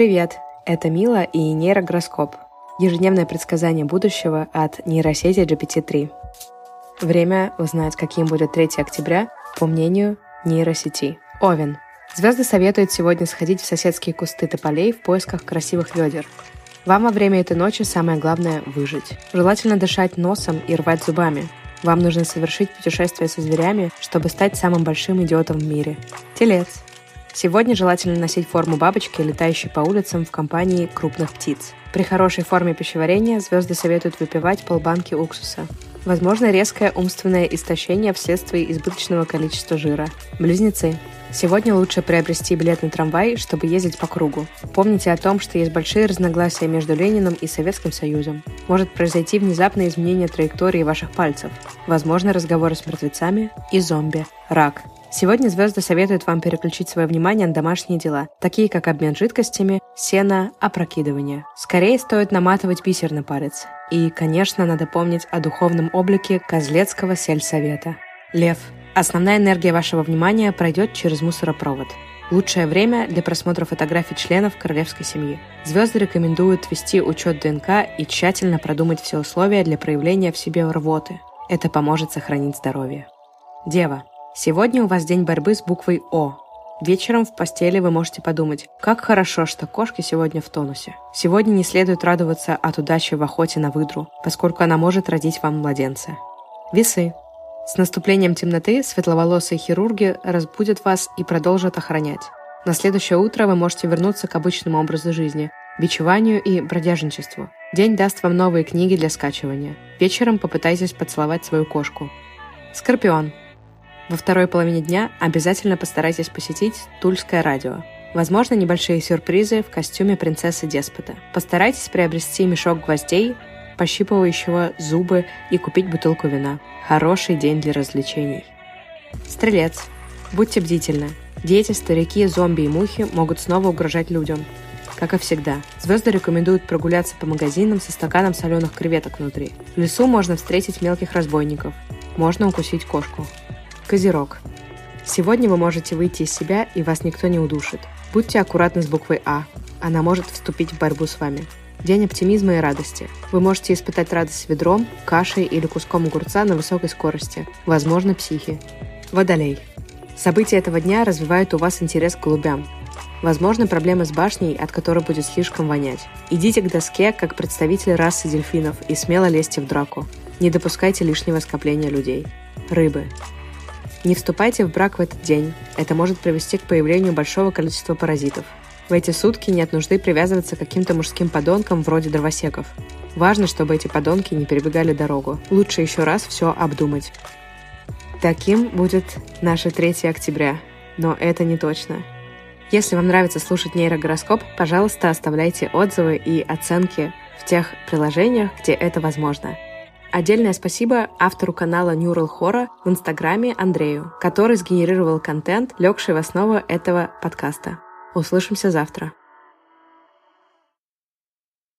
Привет! Это Мила и нейрогороскоп. Ежедневное предсказание будущего от нейросети GPT-3. Время узнать, каким будет 3 октября, по мнению нейросети. Овен. Звезды советуют сегодня сходить в соседские кусты тополей в поисках красивых ведер. Вам во время этой ночи самое главное – выжить. Желательно дышать носом и рвать зубами. Вам нужно совершить путешествие со зверями, чтобы стать самым большим идиотом в мире. Телец. Сегодня желательно носить форму бабочки, летающей по улицам в компании крупных птиц. При хорошей форме пищеварения звезды советуют выпивать полбанки уксуса. Возможно резкое умственное истощение вследствие избыточного количества жира. Близнецы. Сегодня лучше приобрести билет на трамвай, чтобы ездить по кругу. Помните о том, что есть большие разногласия между Лениным и Советским Союзом. Может произойти внезапное изменение траектории ваших пальцев. Возможно разговоры с мертвецами и зомби. Рак. Сегодня звезды советуют вам переключить свое внимание на домашние дела, такие как обмен жидкостями, сено, опрокидывание. Скорее стоит наматывать бисер на палец. И, конечно, надо помнить о духовном облике Козлецкого сельсовета. Лев. Основная энергия вашего внимания пройдет через мусоропровод. Лучшее время для просмотра фотографий членов королевской семьи. Звезды рекомендуют вести учет ДНК и тщательно продумать все условия для проявления в себе рвоты. Это поможет сохранить здоровье. Дева. Сегодня у вас день борьбы с буквой О. Вечером в постели вы можете подумать, как хорошо, что кошки сегодня в тонусе. Сегодня не следует радоваться от удачи в охоте на выдру, поскольку она может родить вам младенца. Весы. С наступлением темноты светловолосые хирурги разбудят вас и продолжат охранять. На следующее утро вы можете вернуться к обычному образу жизни, бичеванию и бродяжничеству. День даст вам новые книги для скачивания. Вечером попытайтесь поцеловать свою кошку. Скорпион. Во второй половине дня обязательно постарайтесь посетить Тульское радио. Возможно, небольшие сюрпризы в костюме принцессы-деспота. Постарайтесь приобрести мешок гвоздей, пощипывающего зубы и купить бутылку вина. Хороший день для развлечений. Стрелец. Будьте бдительны. Дети, старики, зомби и мухи могут снова угрожать людям. Как и всегда, звезды рекомендуют прогуляться по магазинам со стаканом соленых креветок внутри. В лесу можно встретить мелких разбойников. Можно укусить кошку. Козерог. Сегодня вы можете выйти из себя, и вас никто не удушит. Будьте аккуратны с буквой А. Она может вступить в борьбу с вами. День оптимизма и радости. Вы можете испытать радость ведром, кашей или куском огурца на высокой скорости. Возможно, психи. Водолей. События этого дня развивают у вас интерес к голубям. Возможно, проблемы с башней, от которой будет слишком вонять. Идите к доске, как представитель расы дельфинов, и смело лезьте в драку. Не допускайте лишнего скопления людей. Рыбы. Не вступайте в брак в этот день. Это может привести к появлению большого количества паразитов. В эти сутки нет нужды привязываться к каким-то мужским подонкам вроде дровосеков. Важно, чтобы эти подонки не перебегали дорогу. Лучше еще раз все обдумать. Таким будет наше 3 октября. Но это не точно. Если вам нравится слушать нейрогороскоп, пожалуйста, оставляйте отзывы и оценки в тех приложениях, где это возможно. Отдельное спасибо автору канала Neural Horror в Инстаграме Андрею, который сгенерировал контент, легший в основу этого подкаста. Услышимся завтра.